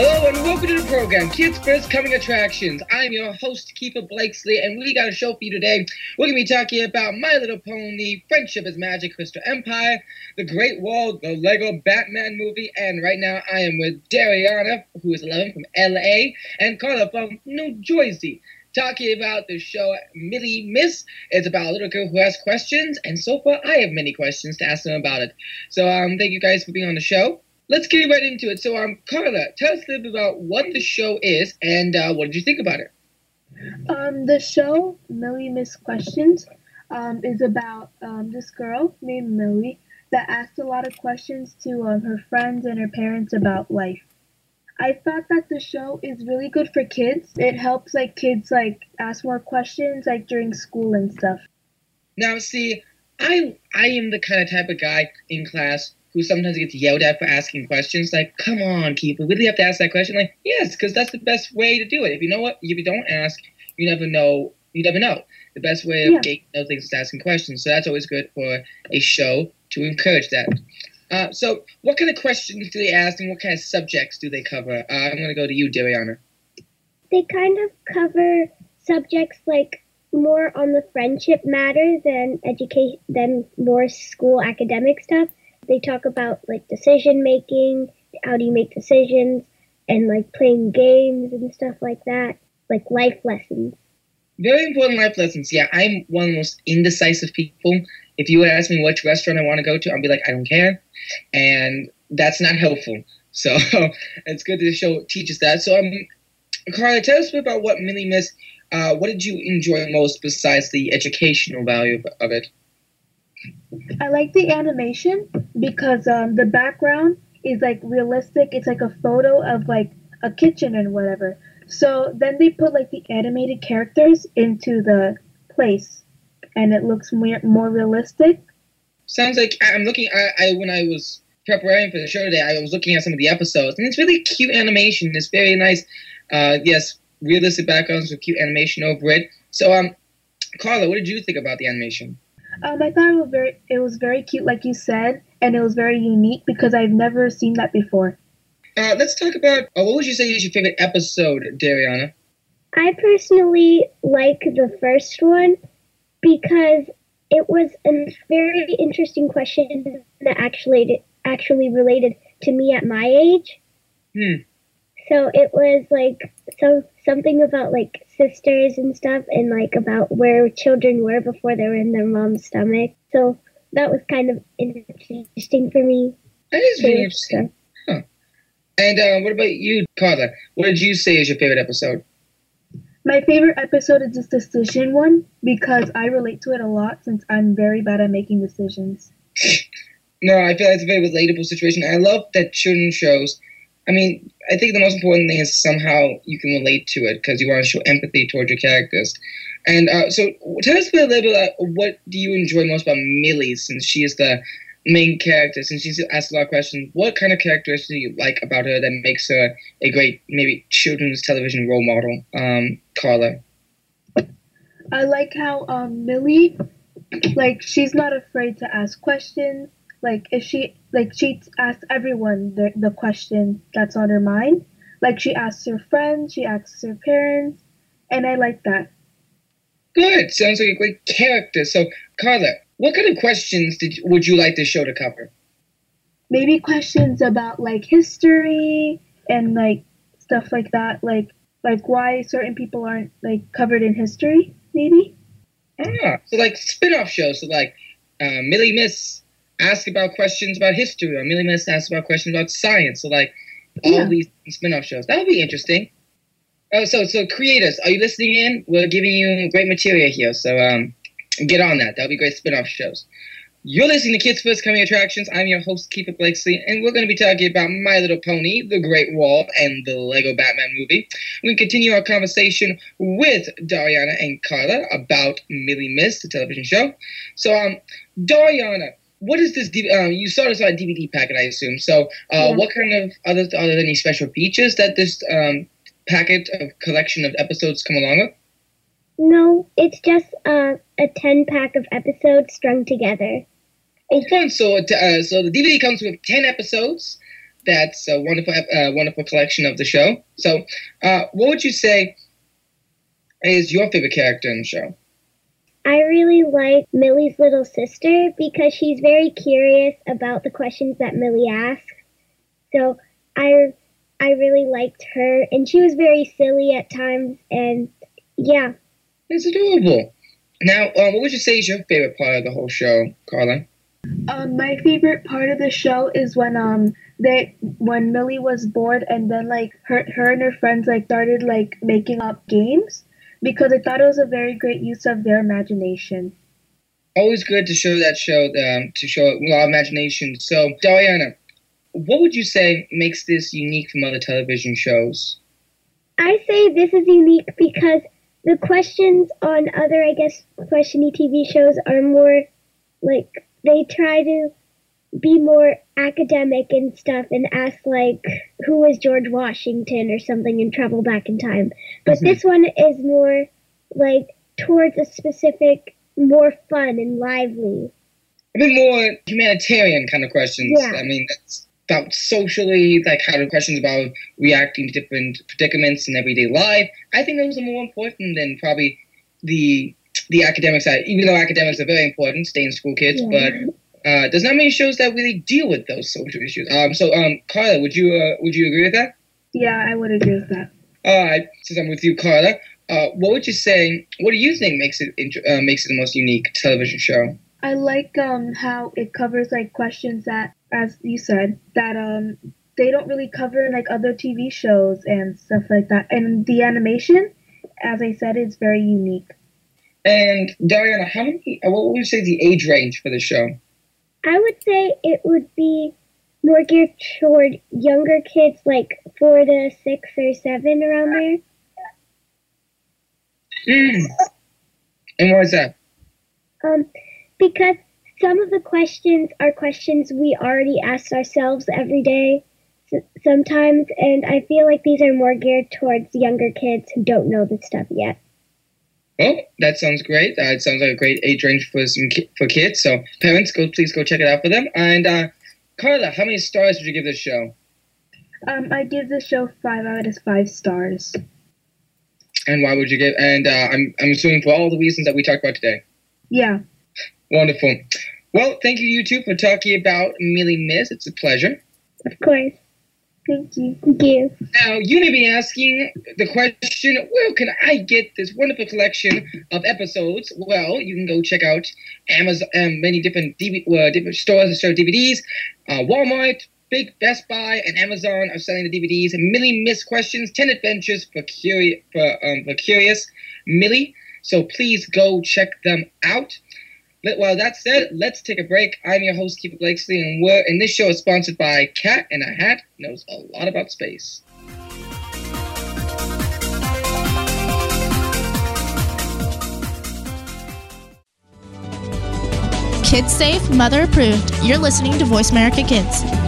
Hello and welcome to the program, Kids First Coming Attractions. I'm your host, Keefer Blakeslee, and we got a show for you today. We're going to be talking about My Little Pony, Friendship is Magic, Crystal Empire, The Great Wall, the Lego Batman movie, and right now I am with Dariana, who is 11 from LA, and Carla from New Jersey. Talking about the show Mily Miss. It's about a little girl who has questions, and so far I have many questions to ask them about it. So um, thank you guys for being on the show let's get right into it. So, um, Carla, tell us a little bit about what the show is and uh, what did you think about it? Um, the show Mily Miss Questions um, is about um, this girl named Mily that asks a lot of questions to um, her friends and her parents about life. I thought that the show is really good for kids. It helps like kids like ask more questions like during school and stuff. Now, see, I I am the kind of type of guy in class who sometimes gets yelled at for asking questions. Like, come on, Keith, we really have to ask that question. Like, yes, because that's the best way to do it. If you know what, if you don't ask, you never know. You never know. The best way of yeah. getting to know things is asking questions. So that's always good for a show to encourage that. Uh, so, what kind of questions do they ask, and what kind of subjects do they cover? Uh, I'm going to go to you, Dariana. They kind of cover subjects like more on the friendship matter than educate than more school academic stuff they talk about like decision making, how do you make decisions, and like playing games and stuff like that, like life lessons. Very important life lessons. Yeah, I'm one of the most indecisive people. If you would ask me which restaurant I want to go to, I'd be like, I don't care, and that's not helpful. So it's good to show teaches that. So um, Carla, tell us a bit about what Mily Miss. Uh, what did you enjoy most besides the educational value of it? I like the animation because um, the background is like realistic. It's like a photo of like a kitchen and whatever. So then they put like the animated characters into the place, and it looks more more realistic. Sounds like I'm looking. I, I when I was preparing for the show today, I was looking at some of the episodes, and it's really cute animation. It's very nice. Uh, yes, realistic backgrounds with cute animation over it. So, um, Carla, what did you think about the animation? Um, I thought it was very it was very cute, like you said, and it was very unique because I've never seen that before. Uh, let's talk about uh, what would you say is your favorite episode, Dariana? I personally like the first one because it was a very interesting question that actually actually related to me at my age. Hmm. So it was like so something about like sisters and stuff and like about where children were before they were in their mom's stomach. So that was kind of interesting for me. That is very interesting. Huh. And uh, what about you, Carla? What did you say is your favorite episode? My favorite episode is the decision one because I relate to it a lot since I'm very bad at making decisions. no, I feel like it's a very relatable situation. I love that children shows I mean, I think the most important thing is somehow you can relate to it because you want to show empathy towards your characters. And uh, so, tell us a little bit about what do you enjoy most about Mily, since she is the main character, since she's asked a lot of questions. What kind of characteristics do you like about her that makes her a great, maybe children's television role model, um, Carla? I like how um, Mily, like, she's not afraid to ask questions like if she like she asks everyone the, the question that's on her mind. Like she asks her friends she asks her parents and i like that. Good. Sounds like a great character. So carla what kind of questions did would you like the show to cover? Maybe questions about like history and like stuff like that. Like like why certain people aren't like covered in history maybe? Ah so like spin-off shows so like uh, mily miss ask about questions about history, or Mily Miss ask about questions about science. So like all these spin-off shows. That would be interesting. Oh, so so creators, are you listening in? We're giving you great material here, so um, get on that. That would be great spin-off shows. You're listening to Kids First Coming Attractions. I'm your host, Keefer Blakeslee, and we're going to be talking about My Little Pony, The Great Wall, and the Lego Batman movie. We're going to continue our conversation with Dariana and Carla about Mily Miss, the television show. So, um, Dariana, what is this? D- um, you saw this on a DVD packet, I assume. So, uh, Yeah. what kind of other are there any special features that this um, packet of collection of episodes come along with? No, it's just uh, a 10 pack of episodes strung together. Oh, fun! So, uh, so the DVD comes with ten episodes. That's a wonderful, uh, wonderful collection of the show. So, uh, what would you say is your favorite character in the show? I really like Mily's little sister because she's very curious about the questions that Mily asks. So I I really liked her and she was very silly at times and yeah. It's adorable. Now, um, what would you say is your favorite part of the whole show, Carla? Um, my favorite part of the show is when um they when Mily was bored and then like her her and her friends like started like making up games because I thought it was a very great use of their imagination. Always good to show that show, um, to show a lot of imagination. So, Diana, what would you say makes this unique from other television shows? I say this is unique because the questions on other I guess questiony TV shows are more like they try to be more academic and stuff and ask like who was George Washington or something and travel back in time. But Mhm. this one is more like towards a specific more fun and lively. a bit more humanitarian kind of questions. Yeah. I mean, that's about socially, like how the questions about reacting to different predicaments in everyday life. I think those are more important than probably the the academic side. Even though academics are very important, stay in school kids, Yeah. but uh, there's not many shows that really deal with those social issues. Um, so, um, Carla, would you uh, would you agree with that? Yeah, I would agree with that. All right, since I'm with you, Carla, uh, what would you say? What do you think makes it uh, makes it the most unique television show? I like um how it covers like questions that, as you said, that um they don't really cover in like other TV shows and stuff like that. And the animation, as I said, is very unique. And Diana, how many? Uh, what would you say the age range for the show? I would say it would be more geared toward younger kids like four to six or seven around there. Mm. And why is that? Um, because some of the questions are questions we already ask ourselves every day sometimes, and I feel like these are more geared towards younger kids who don't know this stuff yet. Well, that sounds great. Uh, it sounds like a great age range for some ki- for kids. So parents, go please go check it out for them. And uh, Carla, how many stars would you give this show? Um, I give the show five out of five stars. And why would you give? And uh, I'm I'm assuming for all the reasons that we talked about today. Yeah. Wonderful. Well, thank you, you two, for talking about Mily Miss. It's a pleasure. Of course. Thank you. You. Now, you may be asking the question, where can I get this wonderful collection of episodes? Well, you can go check out Amazon, um, many different, DV- uh, different stores that sell DVDs. Uh, Walmart, Big Best Buy, and Amazon are selling the DVDs. Mily Miss Questions, 10 Adventures for, curi- for, um, for Curious Mily. So please go check them out. While that said, let's take a break. I'm your host, Keefer Blakeslee, and we're and this show is sponsored by Cat in a Hat knows a lot about space. Kids safe, mother approved. You're listening to Voice America Kids.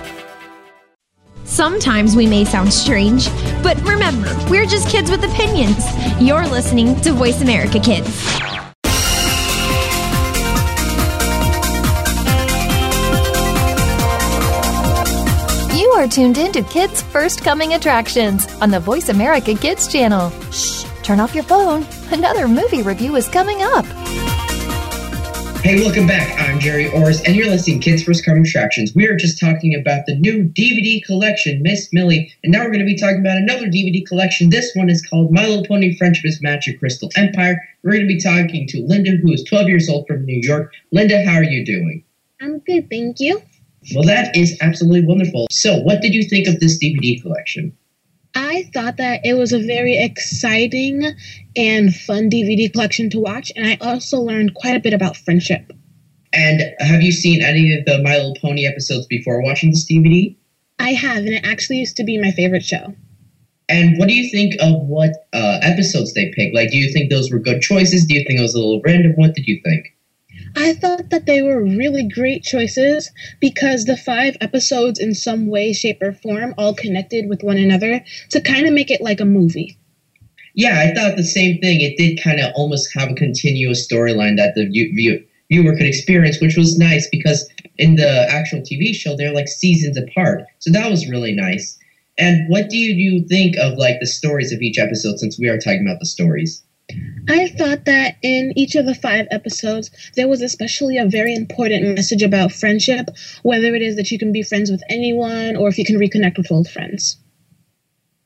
Sometimes we may sound strange, but remember, we're just kids with opinions. You're listening to Voice America Kids. You are tuned in to Kids First Coming Attractions on the Voice America Kids channel. Shh, turn off your phone. Another movie review is coming up. Hey, welcome back. I'm Gerry Orz, and you're listening to Kids First Coming Attractions. We are just talking about the new DVD collection, Miss Mily, and now we're going to be talking about another DVD collection. This one is called My Little Pony Friendship is Magic Crystal Empire. We're going to be talking to Linda, who is 12 years old from New York. Linda, how are you doing? I'm good, thank you. Well, that is absolutely wonderful. So, what did you think of this DVD collection? I thought that it was a very exciting and fun DVD collection to watch, and I also learned quite a bit about friendship. And have you seen any of the My Little Pony episodes before watching this DVD? I have, and it actually used to be my favorite show. And what do you think of what uh, episodes they picked? Like, do you think those were good choices? Do you think it was a little random? What did you think? I thought that they were really great choices because the five episodes, in some way, shape, or form, all connected with one another to kind of make it like a movie. Yeah, I thought the same thing. It did kind of almost have a continuous storyline that the view, view, viewer could experience, which was nice because in the actual TV show, they're like seasons apart. So that was really nice. And what do you, do you think of like the stories of each episode since we are talking about the stories? I thought that in each of the five episodes, there was especially a very important message about friendship, whether it is that you can be friends with anyone or if you can reconnect with old friends.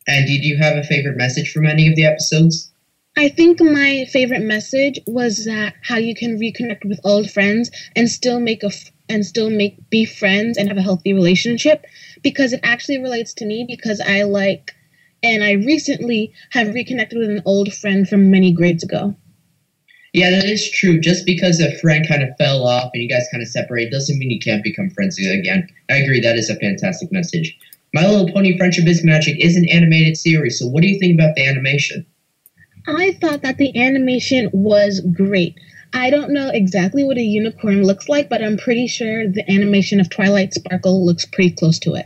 And did you have a favorite message from any of the episodes? I think my favorite message was that how you can reconnect with old friends and still make a f- and still make be friends and have a healthy relationship because it actually relates to me because I like and I recently have reconnected with an old friend from many grades ago. Yeah, that is true. Just because a friend kind of fell off and you guys kind of separate doesn't mean you can't become friends again. I agree, that is a fantastic message. My Little Pony Friendship is Magic is an animated series, so what do you think about the animation? I thought that the animation was great. I don't know exactly what a unicorn looks like, but I'm pretty sure the animation of Twilight Sparkle looks pretty close to it.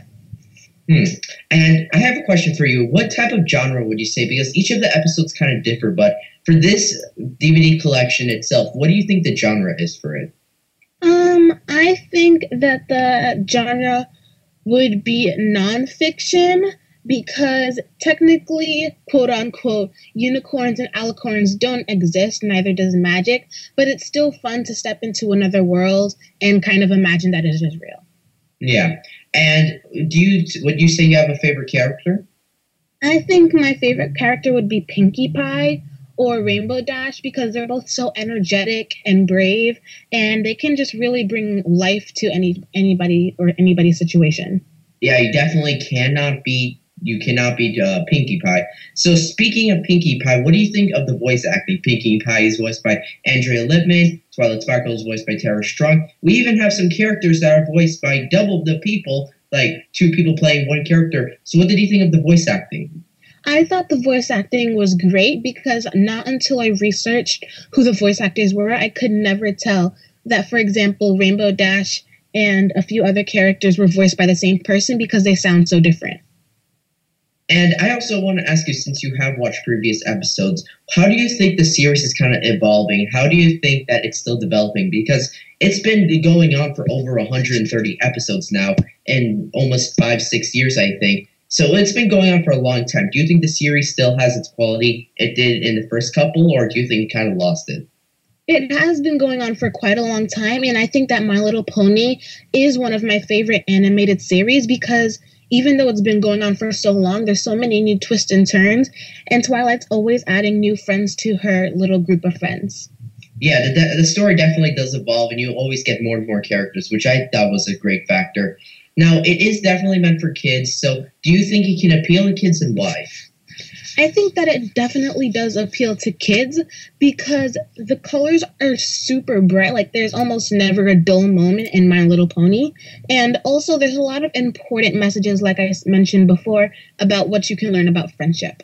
Hmm. And I have a question for you. What type of genre would you say? Because each of the episodes kind of differ, but for this DVD collection itself, what do you think the genre is for it? Um, I think that the genre would be nonfiction because technically, quote unquote, unicorns and alicorns don't exist, neither does magic, but it's still fun to step into another world and kind of imagine that it is real. Yeah. And do you would you say you have a favorite character? I think my favorite character would be Pinkie Pie or Rainbow Dash because they're both so energetic and brave and they can just really bring life to any anybody or anybody's situation. Yeah, you definitely cannot beat you cannot beat uh, Pinkie Pie. So speaking of Pinkie Pie, what do you think of the voice acting? Pinkie Pie is voiced by Andrea Libman. Twilight Sparkle is voiced by Tara Strong. We even have some characters that are voiced by double the people, like two people playing one character. So what did you think of the voice acting? I thought the voice acting was great because not until I researched who the voice actors were, I could never tell that, for example, Rainbow Dash and a few other characters were voiced by the same person because they sound so different. And I also want to ask you, since you have watched previous episodes, how do you think the series is kind of evolving? How do you think that it's still developing? Because it's been going on for over 130 episodes now, in almost five, six years, I think. So it's been going on for a long time. Do you think the series still has its quality it did in the first couple, or do you think it kind of lost it? It has been going on for quite a long time, and I think that My Little Pony is one of my favorite animated series because even though it's been going on for so long, there's so many new twists and turns, and Twilight's always adding new friends to her little group of friends. Yeah, the, the story definitely does evolve, and you always get more and more characters, which I thought was a great factor. Now, it is definitely meant for kids, so do you think it can appeal to kids and why? I think that it definitely does appeal to kids because the colors are super bright. Like there's almost never a dull moment in My Little Pony. And also there's a lot of important messages, like I mentioned before, about what you can learn about friendship.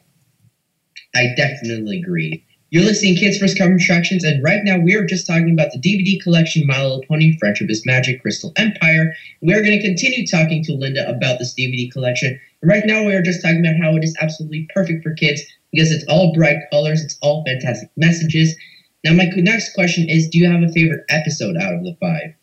I definitely agree. You're listening to Kids First Coming Attractions, and right now we are just talking about the DVD collection My Little Pony Friendship is Magic Crystal Empire. We're going to continue talking to Linda about this DVD collection. Right now we are just talking about how it is absolutely perfect for kids because it's all bright colors, it's all fantastic messages. Now, my next question is Do you have a favorite episode out of the five?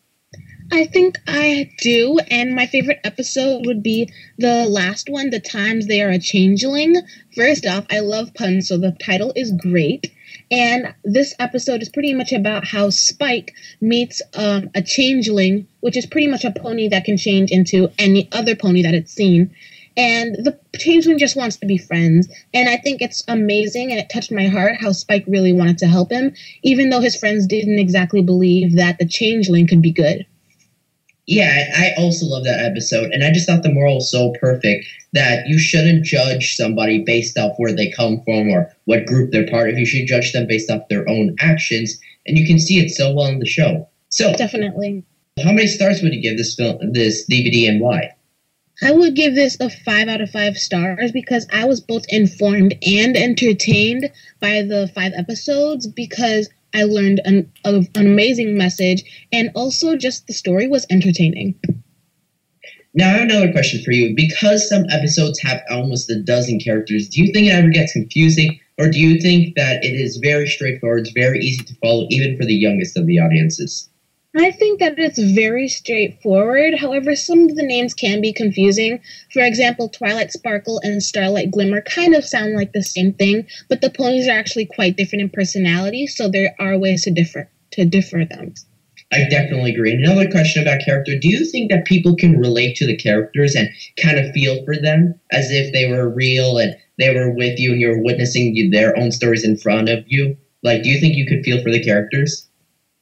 I think I do, and my favorite episode would be the last one, The Times They Are a Changeling. First off, I love puns, so the title is great. And this episode is pretty much about how Spike meets um, a changeling, which is pretty much a pony that can change into any other pony that it's seen. And the changeling just wants to be friends. And I think it's amazing and it touched my heart how Spike really wanted to help him, even though his friends didn't exactly believe that the changeling could be good. Yeah, I also love that episode, and I just thought the moral was so perfect that you shouldn't judge somebody based off where they come from or what group they're part of. You should judge them based off their own actions, and you can see it so well in the show. So, definitely, how many stars would you give this film, this DVD, and why? I would give this a five out of five stars because I was both informed and entertained by the five episodes because I learned an, an amazing message, and also just the story was entertaining. Now, I have another question for you. Because some episodes have almost a dozen characters, do you think it ever gets confusing, or do you think that it is very straightforward, it's very easy to follow, even for the youngest of the audiences? I think that it's very straightforward. However, some of the names can be confusing. For example, Twilight Sparkle and Starlight Glimmer kind of sound like the same thing, but the ponies are actually quite different in personality, so there are ways to differ to differ them. I definitely agree. Another question about character: Do you think that people can relate to the characters and kind of feel for them as if they were real and they were with you and you're witnessing their own stories in front of you? Like, do you think you could feel for the characters?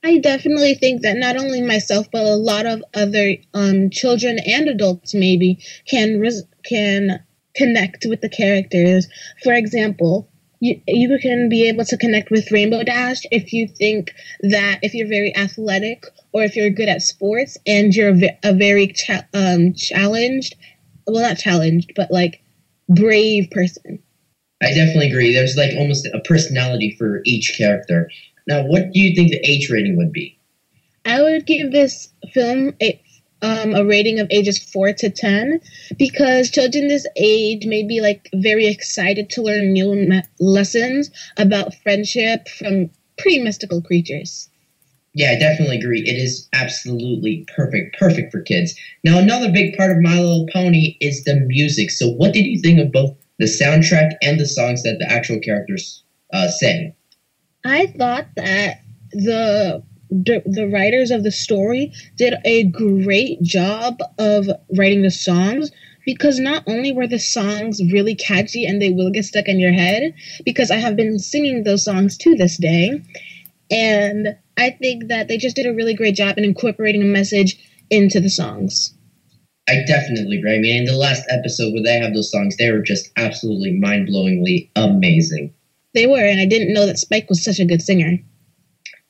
I definitely think that not only myself, but a lot of other um, children and adults maybe can res- can connect with the characters. For example, you, you can be able to connect with Rainbow Dash if you think that if you're very athletic or if you're good at sports and you're a, very cha- um, challenged, well, not challenged, but like brave person. I definitely agree. There's like almost a personality for each character. Now, what do you think the age rating would be? I would give this film a um, a rating of ages four to ten because children this age may be like very excited to learn new me- lessons about friendship from pretty mystical creatures. Yeah, I definitely agree. It is absolutely perfect, perfect for kids. Now, another big part of My Little Pony is the music. So, what did you think of both the soundtrack and the songs that the actual characters uh, sang? I thought that the the writers of the story did a great job of writing the songs because not only were the songs really catchy and they will get stuck in your head because I have been singing those songs to this day and I think that they just did a really great job in incorporating a message into the songs. I definitely agree. I mean, in the last episode where they have those songs, they were just absolutely mind-blowingly amazing. They were, and I didn't know that Spike was such a good singer.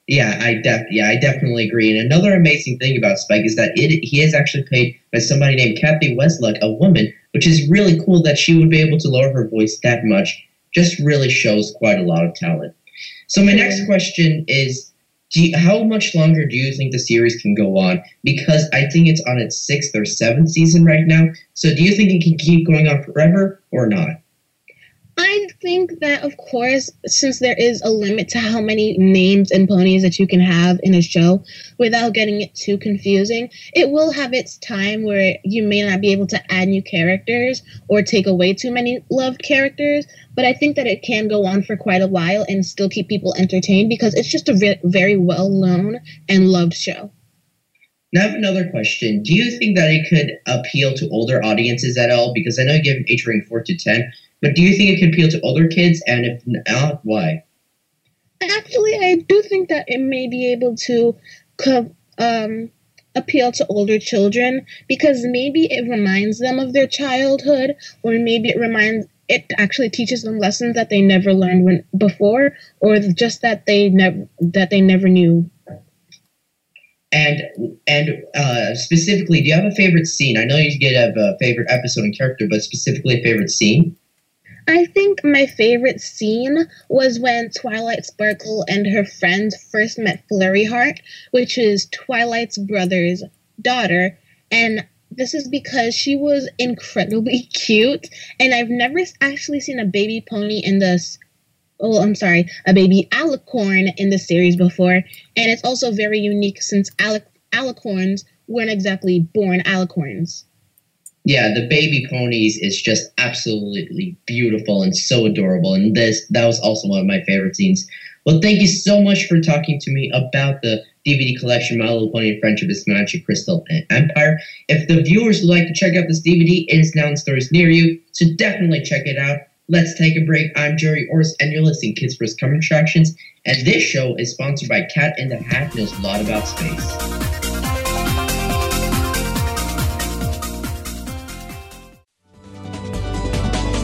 Yeah, I def- yeah, I definitely agree. And another amazing thing about Spike is that it he is actually played by somebody named Cathy Weseluck, a woman, which is really cool that she would be able to lower her voice that much. Just really shows quite a lot of talent. So my next question is, you, how much longer do you think the series can go on? Because I think it's on its sixth or seventh season right now. So do you think it can keep going on forever or not? I think that, of course, since there is a limit to how many names and ponies that you can have in a show without getting it too confusing, it will have its time where you may not be able to add new characters or take away too many loved characters. But I think that it can go on for quite a while and still keep people entertained because it's just a re- very well known and loved show. Now, I have another question. Do you think that it could appeal to older audiences at all? Because I know you give age rating 4 to 10, but do you think it can appeal to older kids? And if not, why? Actually, I do think that it may be able to um, appeal to older children because maybe it reminds them of their childhood, or maybe it reminds it actually teaches them lessons that they never learned when before, or just that they never that they never knew. And and uh, specifically, do you have a favorite scene? I know you get have a favorite episode and character, but specifically a favorite scene. I think my favorite scene was when Twilight Sparkle and her friends first met Flurry Heart, which is Twilight's brother's daughter, and this is because she was incredibly cute, and I've never actually seen a baby pony in this. Oh, I'm sorry, a baby alicorn in the series before, and it's also very unique since alic- alicorns weren't exactly born alicorns. Yeah, the baby ponies is just absolutely beautiful and so adorable, and this that was also one of my favorite scenes. Well, thank you so much for talking to me about the DVD collection My Little Pony Friendship is Magic Crystal Empire. If the viewers would like to check out this DVD, it is now in stores near you, so definitely check it out. Let's take a break. I'm Gerry Orz, and you're listening to Kids First Coming Attractions, and this show is sponsored by Cat in the Hat knows a lot about space.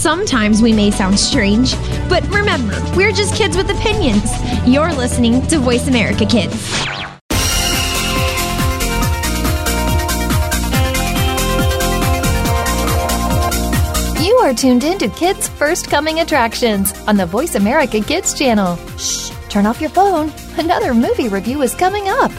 Sometimes we may sound strange, but remember, we're just kids with opinions. You're listening to Voice America Kids. You are tuned in to Kids First Coming Attractions on the Voice America Kids channel. Shh, turn off your phone. Another movie review is coming up.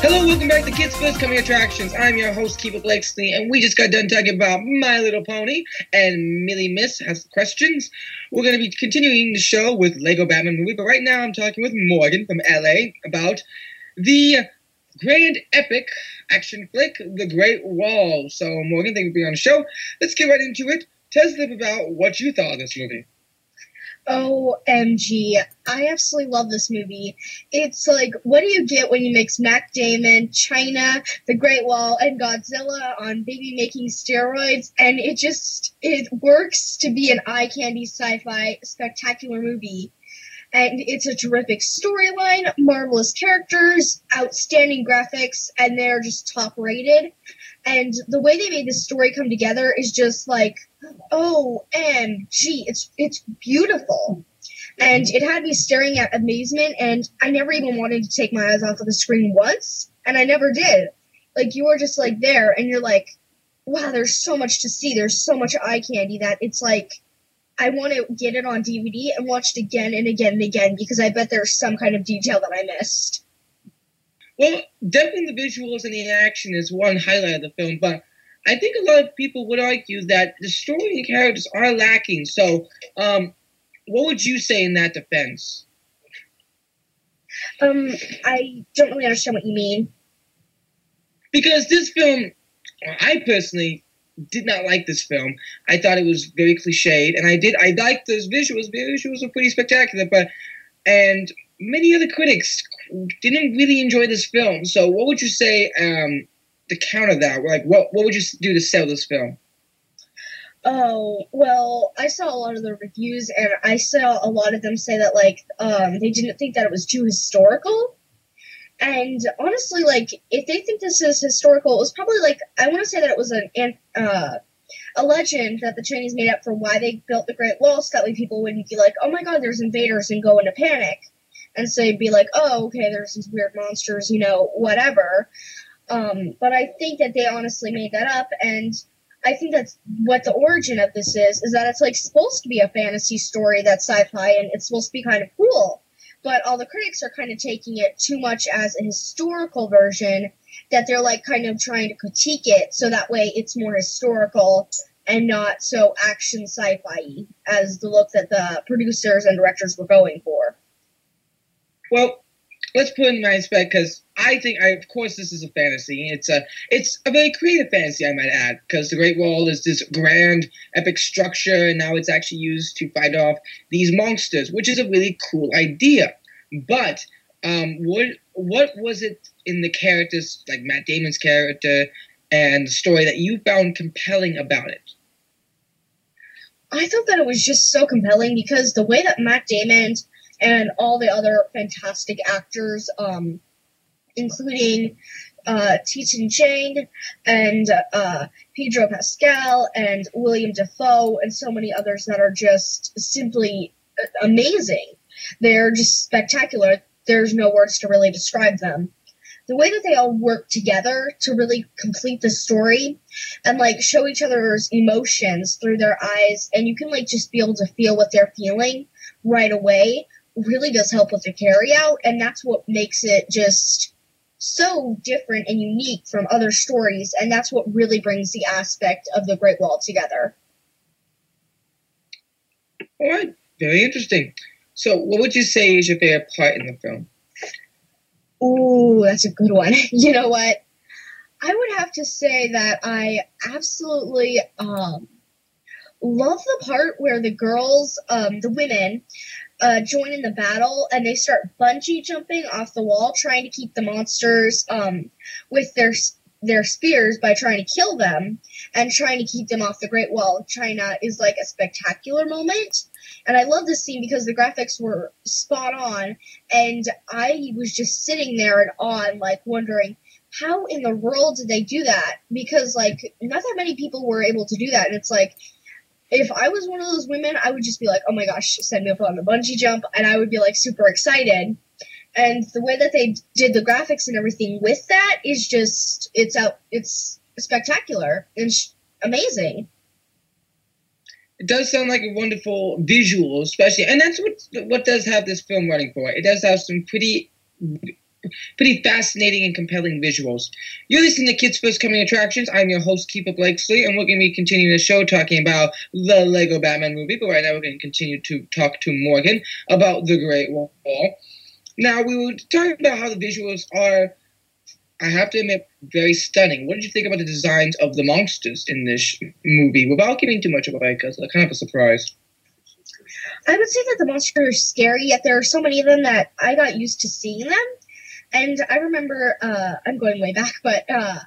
Hello, welcome back to Kids First Coming Attractions. I'm your host, Keefer Blakeslee, and we just got done talking about My Little Pony, and Mily Miss has questions. We're going to be continuing the show with Lego Batman movie, but right now I'm talking with Morgan from LA about the grand epic action flick, The Great Wall. So, Morgan, thank you for being on the show. Let's get right into it. Tell us a little bit about what you thought of this movie. OMG. I absolutely love this movie. It's like, what do you get when you mix Matt Damon, China, The Great Wall, and Godzilla on baby making steroids? And it just, it works to be an eye candy sci fi spectacular movie. And it's a terrific storyline, marvelous characters, outstanding graphics, and they're just top rated. And the way they made this story come together is just like, oh OMG, it's it's beautiful. And it had me staring at amazement and I never even wanted to take my eyes off of the screen once. And I never did. Like you were just like there and you're like, wow, there's so much to see. There's so much eye candy that it's like I want to get it on DVD and watch it again and again and again because I bet there's some kind of detail that I missed. Well, definitely the visuals and the action is one highlight of the film, but I think a lot of people would argue that the story and characters are lacking. So, um, what would you say in that defense? Um, I don't really understand what you mean. Because this film, I personally did not like this film. I thought it was very cliched, and I did. I liked those visuals. The visuals were pretty spectacular, but and many other critics didn't really enjoy this film. So, what would you say um, to counter that? Like, what what would you do to sell this film? Oh, well, I saw a lot of the reviews and I saw a lot of them say that like um they didn't think that it was too historical. And honestly, like if they think this is historical, it was probably like I want to say that it was an uh a legend that the Chinese made up for why they built the Great Wall, so that way people wouldn't be like, "Oh my God, there's invaders," and go into panic. and say be like, oh, okay, there's these weird monsters, you know, whatever. Um, but I think that they honestly made that up, and I think that's what the origin of this is. Is that it's like supposed to be a fantasy story that's sci-fi, and it's supposed to be kind of cool. But all the critics are kind of taking it too much as a historical version that they're like kind of trying to critique it so that way it's more historical and not so action sci-fi as the look that the producers and directors were going for. Well, let's put in my respect because I think, I, of course, this is a fantasy. It's a, it's a very creative fantasy, I might add, because the Great Wall is this grand, epic structure, and now it's actually used to fight off these monsters, which is a really cool idea. But um, what what was it in the characters, like Matt Damon's character and the story, that you found compelling about it? I thought that it was just so compelling because the way that Matt Damon and all the other fantastic actors, um, including uh, Tian Jing and uh, Pedro Pascal and William Dafoe and so many others that are just simply amazing. They're just spectacular. There's no words to really describe them the way that they all work together to really complete the story and like show each other's emotions through their eyes and you can like just be able to feel what they're feeling right away really does help with the carry out and that's what makes it just so different and unique from other stories and that's what really brings the aspect of the great wall together all right very interesting so what would you say is your favorite part in the film Ooh, that's a good one. you know what? I would have to say that I absolutely um, love the part where the girls, um, the women, uh, join in the battle and they start bungee jumping off the wall, trying to keep the monsters um, with their their spears by trying to kill them and trying to keep them off the Great Wall of China is like a spectacular moment. And I love this scene because the graphics were spot on, and I was just sitting there and like wondering how in the world did they do that? Because like not that many people were able to do that, and it's like if I was one of those women, I would just be like, oh my gosh, send me up on the bungee jump, and I would be like super excited. And the way that they did the graphics and everything with that is just it's out it's spectacular and sh- amazing it does sound like a wonderful visual, especially, and that's what what does have this film running for. It does have some pretty pretty fascinating and compelling visuals. You're listening to Kids First Coming Attractions. I'm your host, Keefer Blakeslee, and we're going to be continuing the show talking about the Lego Batman movie. But right now, we're going to continue to talk to Morgan about The Great Wall. Now, we were talking about how the visuals are I have to admit, very stunning. What did you think about the designs of the monsters in this movie without giving too much away? Because they're kind of a surprise. I would say that the monsters are scary, yet there are so many of them that I got used to seeing them. And I remember, uh, I'm going way back, but uh,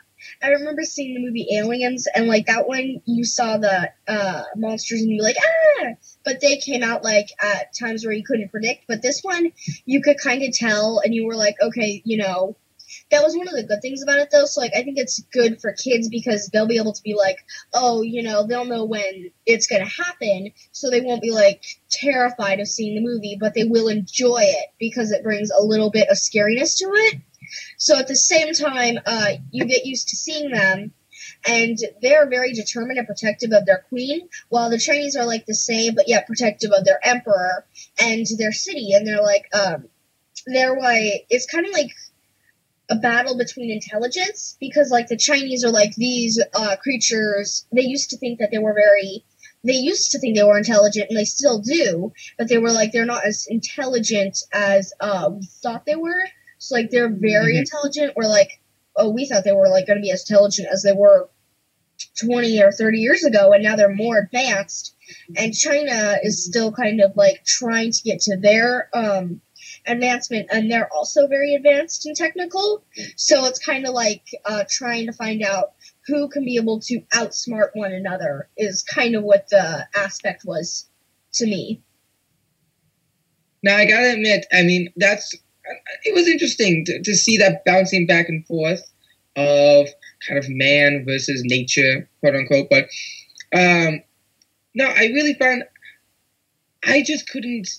I remember seeing the movie Aliens, and like that one, you saw the uh, monsters and you were like, ah! But they came out like at times where you couldn't predict. But this one, you could kind of tell, and you were like, okay, you know, that was one of the good things about it though. So like I think it's good for kids because they'll be able to be like, oh, you know, they'll know when it's gonna happen, so they won't be like terrified of seeing the movie, but they will enjoy it because it brings a little bit of scariness to it. So at the same time, uh, you get used to seeing them. And they're very determined and protective of their queen, while the Chinese are like the same, but yet protective of their emperor and their city. And they're like, um, they're it's kind of like a battle between intelligence because like the Chinese are like these uh, creatures. They used to think that they were very. They used to think they were intelligent, and they still do, but they were like they're not as intelligent as uh, we thought they were. So like they're very mm-hmm. intelligent. Or like oh, we thought they were like going to be as intelligent as they were 20 or 30 years ago and now they're more advanced and china is still kind of like trying to get to their um advancement, and they're also very advanced and technical. So it's kind of like uh, trying to find out who can be able to outsmart one another is kind of what the aspect was to me. Now I gotta admit, I mean that's it was interesting to, to see that bouncing back and forth of kind of man versus nature, quote unquote. But um, no, I really found I just couldn't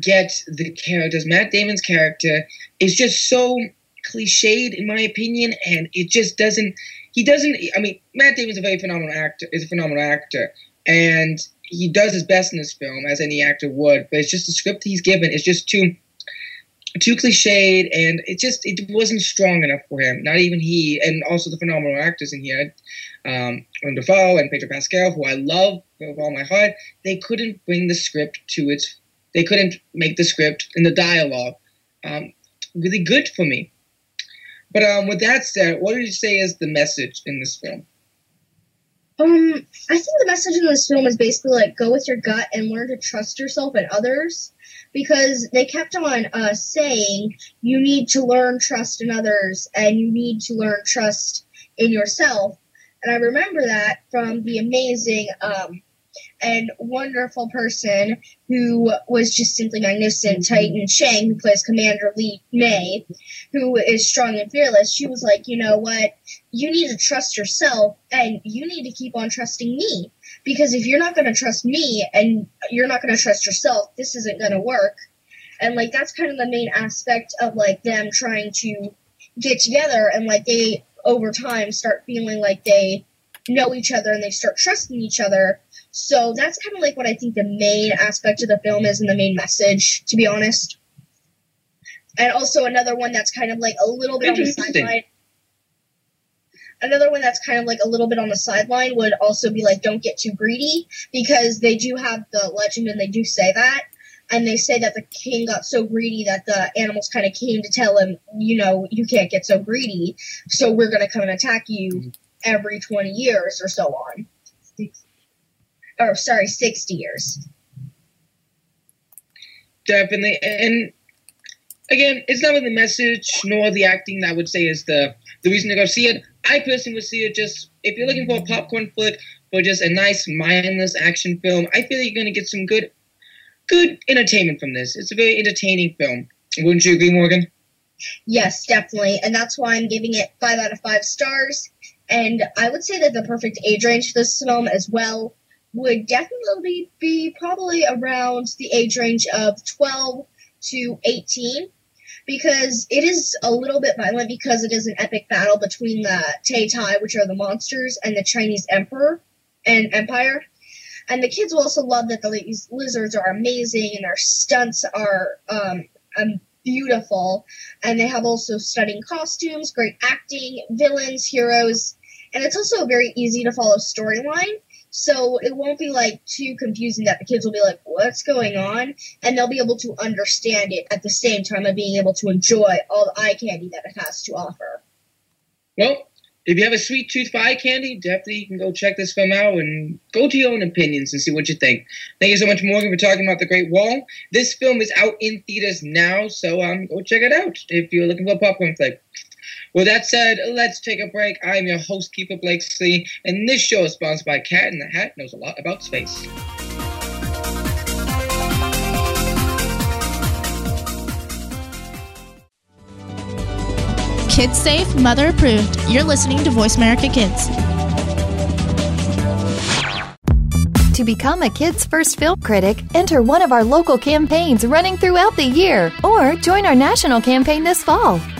get the characters. Matt Damon's character is just so cliched, in my opinion, and it just doesn't. He doesn't. I mean, Matt Damon's a very phenomenal actor. Is a phenomenal actor, and he does his best in this film, as any actor would. But it's just the script he's given is just too too cliched, and it just it wasn't strong enough for him. Not even he, and also the phenomenal actors in here, um, Dafoe and Pedro Pascal, who I love with all my heart. They couldn't bring the script to its. They couldn't make the script and the dialogue um, really good for me. But um, with that said, what did you say is the message in this film? Um, I think the message in this film is basically like go with your gut and learn to trust yourself and others because they kept on uh, saying you need to learn trust in others and you need to learn trust in yourself. And I remember that from the amazing um, and wonderful person who was just simply magnificent, Tian Jing, who plays Commander Lin Mae, who is strong and fearless. She was like, you know what? You need to trust yourself and you need to keep on trusting me. Because if you're not going to trust me and you're not going to trust yourself, this isn't going to work. And like, that's kind of the main aspect of like them trying to get together and like they over time start feeling like they know each other and they start trusting each other so that's kind of like what I think the main aspect of the film is and the main message, to be honest. And also another one that's kind of like a little bit on the sideline. Another one that's kind of like a little bit on the sideline would also be like, don't get too greedy, because they do have the legend and they do say that. And they say that the king got so greedy that the animals kind of came to tell him, you know, you can't get so greedy, so we're going to come and attack you every 20 years or so on or sorry, 60 years. Definitely. And again, it's not really the message nor the acting that I would say is the the reason to go see it. I personally would see it just if you're looking for a popcorn flick for just a nice mindless action film. I feel like you're gonna get some good good entertainment from this. It's a very entertaining film. Wouldn't you agree, Morgan? Yes, definitely. And that's why I'm giving it five out of five stars. And I would say that the perfect age range for this film as well would definitely be probably around the age range of 12 to 18 because it is a little bit violent because it is an epic battle between the Tao Tei, which are the monsters, and the Chinese emperor and empire. And the kids will also love that the, lizards are amazing and their stunts are um, um, beautiful. And they have also stunning costumes, great acting, villains, heroes, and it's also very easy to follow storyline so it won't be like too confusing that the kids will be like, what's going on? And they'll be able to understand it at the same time of being able to enjoy all the eye candy that it has to offer. Well, if you have a sweet tooth for eye candy, definitely you can go check this film out and go to your own opinions and see what you think. Thank you so much, Morgan, for talking about The Great Wall. This film is out in theaters now, so um, go check it out if you're looking for a popcorn flick. With that said, let's take a break. I'm your host, Keefer Blakeslee, and this show is sponsored by Cat in the Hat Knows a Lot About Space. Kids safe, mother approved. You're listening to Voice America Kids. To become a Kids First Film Critic, enter one of our local campaigns running throughout the year or join our national campaign this fall.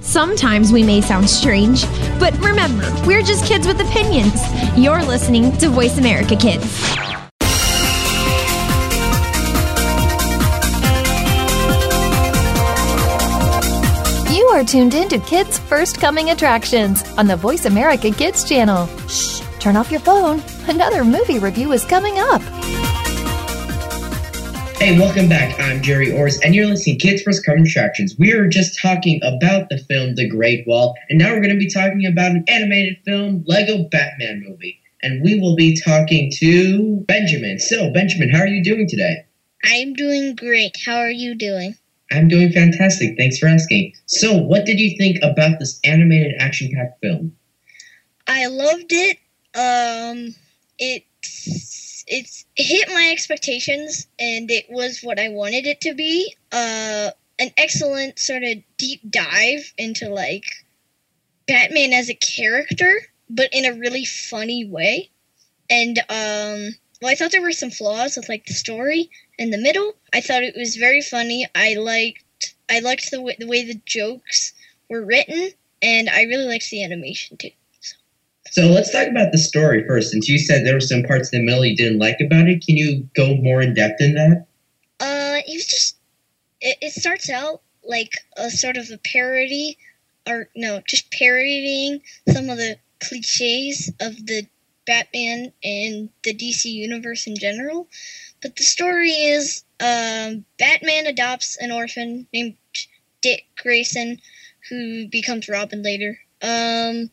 Sometimes we may sound strange, but remember, we're just kids with opinions. You're listening to Voice America Kids. You are tuned in to Kids First Coming Attractions on the Voice America Kids channel. Shh, turn off your phone. Another movie review is coming up. Hey, welcome back. I'm Gerry Orz, and you're listening to Kids First Coming Attractions. We were just talking about the film The Great Wall, and now we're going to be talking about an animated film, Lego Batman movie. And we will be talking to Benjamin. So, Benjamin, how are you doing today? I'm doing great. How are you doing? I'm doing fantastic. Thanks for asking. So, what did you think about this animated action-packed film? I loved it. Um, it's it's hit my expectations, and it was what I wanted it to be. Uh, an excellent sort of deep dive into like Batman as a character, but in a really funny way. And um, well, I thought there were some flaws with like the story in the middle. I thought it was very funny. I liked I liked the the way the jokes were written, and I really liked the animation too. So let's talk about the story first. Since you said there were some parts middle you didn't like about it, can you go more in depth in that? Uh, it was just it, it starts out like a sort of a parody, or no, just parodying some of the cliches of the Batman and the DC universe in general. But the story is um, Batman adopts an orphan named Dick Grayson, who becomes Robin later. Um,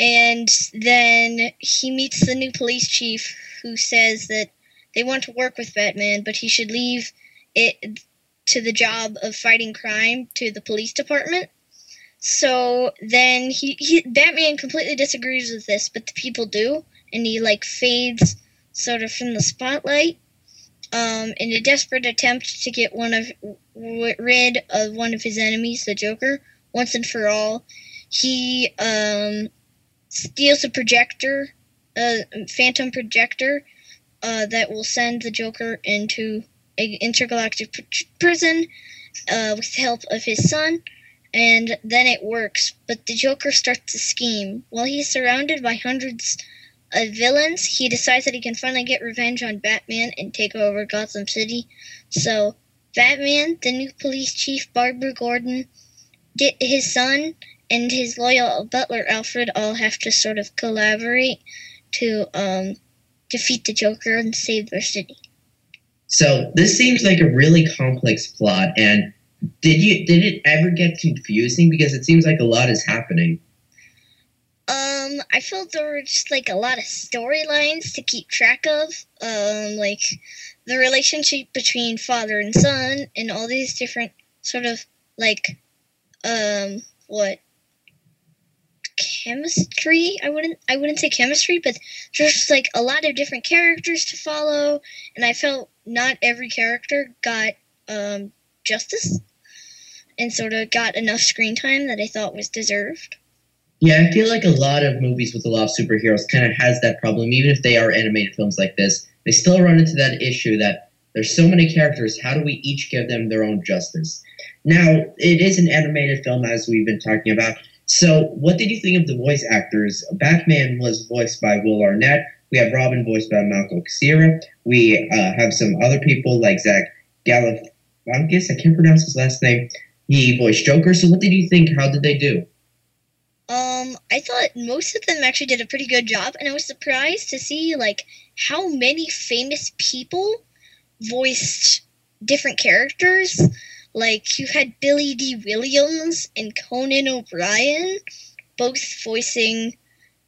and then he meets the new police chief, who says that they want to work with Batman, but he should leave it to the job of fighting crime to the police department. So then he, he Batman completely disagrees with this, but the people do, and he like fades sort of from the spotlight. Um, in a desperate attempt to get one of w- rid of one of his enemies, the Joker, once and for all, he um, steals a projector, a phantom projector, uh, that will send the Joker into an intergalactic pr- prison uh, with the help of his son and then it works. But the Joker starts to scheme. While he's surrounded by hundreds of villains, he decides that he can finally get revenge on Batman and take over Gotham City. So, Batman, the new police chief, Barbara Gordon, get his son, and his loyal butler Alfred all have to sort of collaborate to um, defeat the Joker and save their city. So this seems like a really complex plot, and did you did it ever get confusing because it seems like a lot is happening? Um, I felt there were just like a lot of storylines to keep track of. Um, like the relationship between father and son, and all these different sort of like, um, what chemistry? I wouldn't I wouldn't say chemistry, but there's like a lot of different characters to follow, and I felt not every character got um justice and sort of got enough screen time that I thought was deserved. Yeah, I feel like a lot of movies with a lot of superheroes kind of has that problem. Even if they are animated films like this, they still run into that issue that there's so many characters. How do we each give them their own justice? Now, it is an animated film, as we've been talking about. So, what did you think of the voice actors? Batman was voiced by Will Arnett. We have Robin voiced by Malcolm Cera. We uh, have some other people like Zach Galifianakis. I can't pronounce his last name. He voiced Joker. So, what did you think? How did they do? Um, I thought most of them actually did a pretty good job, and I was surprised to see like how many famous people voiced different characters. Like you had Billy Dee Williams and Conan O'Brien, both voicing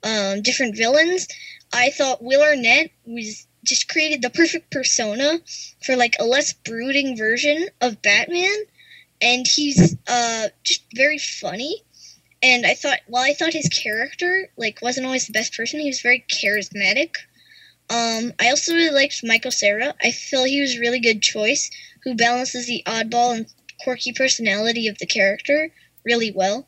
um, different villains. I thought Will Arnett was just created the perfect persona for like a less brooding version of Batman, and he's uh, just very funny and I thought while I thought his character like wasn't always the best person, he was very charismatic. Um, I also really liked Michael Cera. I feel he was a really good choice who balances the oddball and quirky personality of the character really well.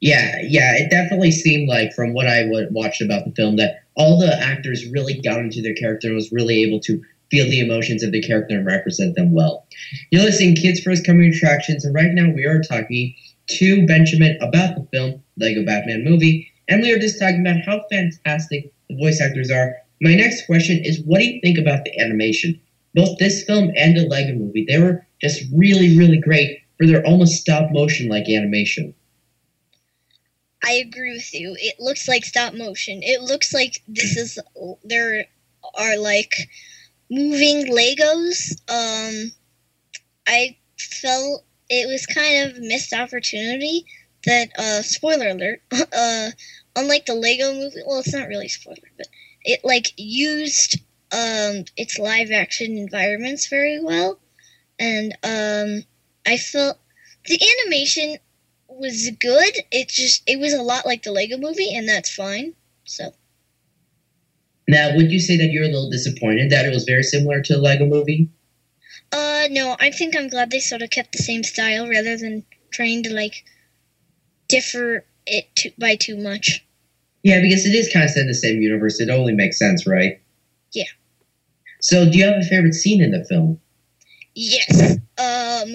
Yeah, yeah, it definitely seemed like from what I watched about the film that all the actors really got into their character and was really able to feel the emotions of the character and represent them well. You're listening Kids First Coming Attractions, and right now we are talking to Benjamin about the film Lego Batman movie, and we are just talking about how fantastic the voice actors are. My next question is what do you think about the animation? Both this film and the Lego movie, they were just really, really great. for their almost stop motion like animation. I agree with you. It looks like stop motion. It looks like this is there are like moving Legos. Um, I felt it was kind of missed opportunity that uh spoiler alert uh unlike the lego movie well it's not really spoiler but it like used um its live action environments very well and um i felt the animation was good it just it was a lot like the lego movie and that's fine so Now, would you say that you're a little disappointed that it was very similar to the Lego movie? uh no i think i'm glad they sort of kept the same style rather than trying to like differ it to, by too much Yeah, because it is kind of set in the same universe. It only makes sense, right? Yeah. So, do you have a favorite scene in the film? Yes. Um,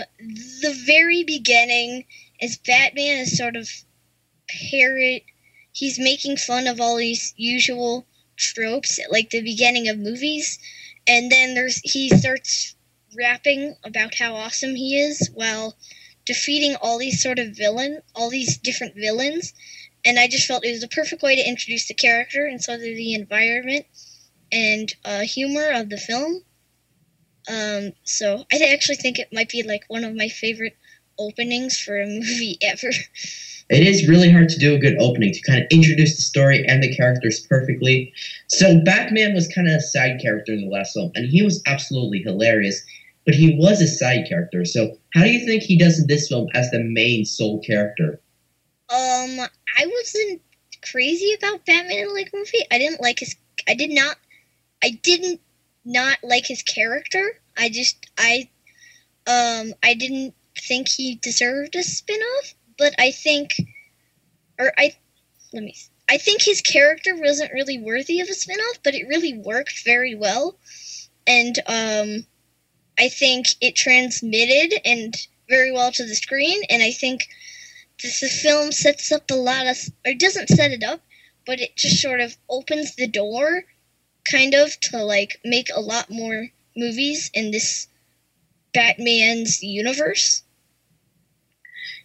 the very beginning is Batman is sort of parrot. He's making fun of all these usual tropes at like the beginning of movies, and then there's he starts rapping about how awesome he is while defeating all these sort of villain, all these different villains. And I just felt it was a perfect way to introduce the character and sort of the environment and uh, humor of the film. Um, so I actually think it might be like one of my favorite openings for a movie ever. It is really hard to do a good opening to kind of introduce the story and the characters perfectly. So, Batman was kind of a side character in the last film, and he was absolutely hilarious, but he was a side character. So, how do you think he does in this film as the main sole character? Um, I wasn't crazy about Batman in the Lego movie. I didn't like his. I did not. I didn't not like his character. I just I um I didn't think he deserved a spin-off, but I think or I let me I think his character wasn't really worthy of a spin-off, but it really worked very well. And um I think it transmitted and very well to the screen and I think this the film sets up a lot of or doesn't set it up, but it just sort of opens the door kind of to like make a lot more movies in this Batman's universe.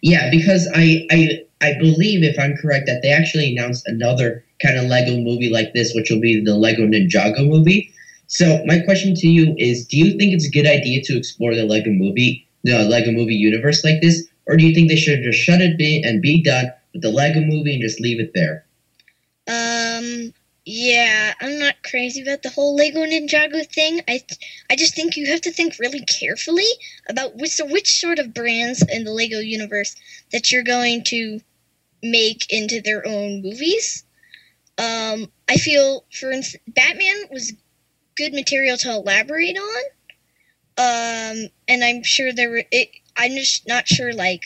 Yeah, because I, I I believe, if I'm correct, that they actually announced another kind of Lego movie like this, which will be the Lego Ninjago movie. So my question to you is: Do you think it's a good idea to explore the Lego movie, the Lego movie universe like this, or do you think they should just shut it be and be done with the Lego movie and just leave it there? Um, yeah, I'm not crazy about the whole Lego Ninjago thing. I, I just think you have to think really carefully about which, so which sort of brands in the Lego universe that you're going to make into their own movies. Um, I feel, for instance, Batman was good material to elaborate on. Um, and I'm sure there were. It, I'm just not sure, like,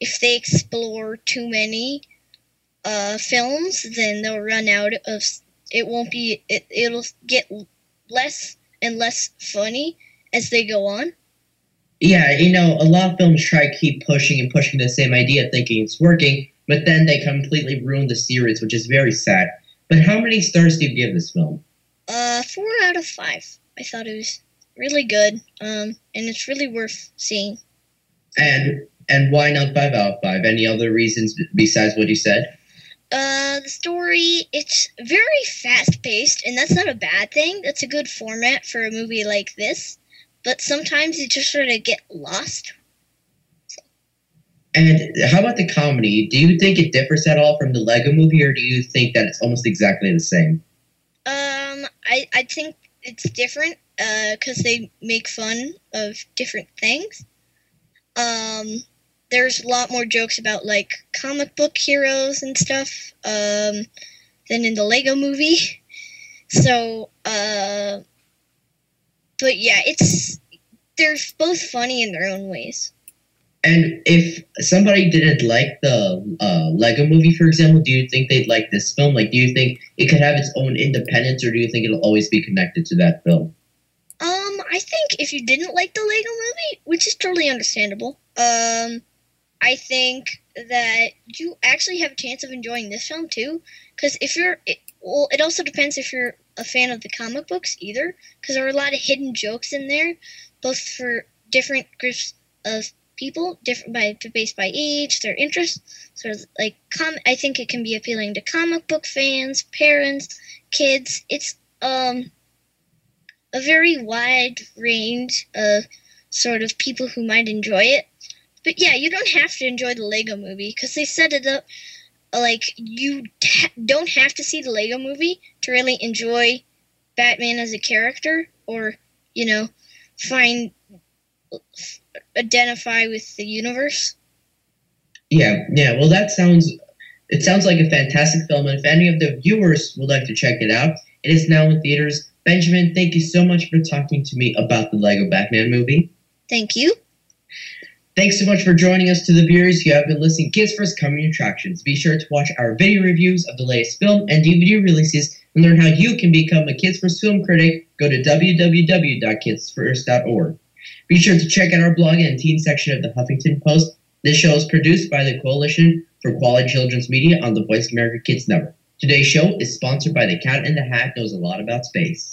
if they explore too many uh, films, then they'll run out of. It won't be. It, it'll get less and less funny as they go on. Yeah, you know, a lot of films try to keep pushing and pushing the same idea, thinking it's working, but then they completely ruin the series, which is very sad. But how many stars do you give this film? Uh, four out of five. I thought it was really good. Um, and it's really worth seeing. And and why not five out of five? Any other reasons besides what you said? Uh, the story, it's very fast paced, and that's not a bad thing. That's a good format for a movie like this. But sometimes you just sort of get lost. And how about the comedy? Do you think it differs at all from the Lego movie, or do you think that it's almost exactly the same? Um, I, I think it's different, uh, because they make fun of different things. Um, there's a lot more jokes about like comic book heroes and stuff um, than in the Lego movie. So, uh, but yeah, it's they're both funny in their own ways. And if somebody didn't like the uh, Lego movie, for example, do you think they'd like this film? Like, do you think it could have its own independence, or do you think it'll always be connected to that film? Um, I think if you didn't like the Lego movie, which is totally understandable, um, I think that you actually have a chance of enjoying this film too. Because if you're, it, well, it also depends if you're a fan of the comic books either. Because there are a lot of hidden jokes in there, both for different groups of people, different by based by age, their interests. Of like com. I think it can be appealing to comic book fans, parents, kids. It's um a very wide range of sort of people who might enjoy it. But yeah, you don't have to enjoy the Lego movie because they set it up like you ha- don't have to see the Lego movie to really enjoy Batman as a character or, you know, find identify with the universe. Yeah, yeah. Well, that sounds. It sounds like a fantastic film, and if any of the viewers would like to check it out, it is now in theaters. Benjamin, thank you so much for talking to me about the Lego Batman movie. Thank you. Thanks so much for joining us to the viewers who have been listening Kids First Coming Attractions. Be sure to watch our video reviews of the latest film and DVD releases and learn how you can become a Kids First film critic. Go to www.kidsfirst.org. Be sure to check out our blog and teen section of the Huffington Post. This show is produced by the Coalition for Quality Children's Media on the Voice America Kids Network. Today's show is sponsored by The Cat in the Hat Knows a Lot About Space.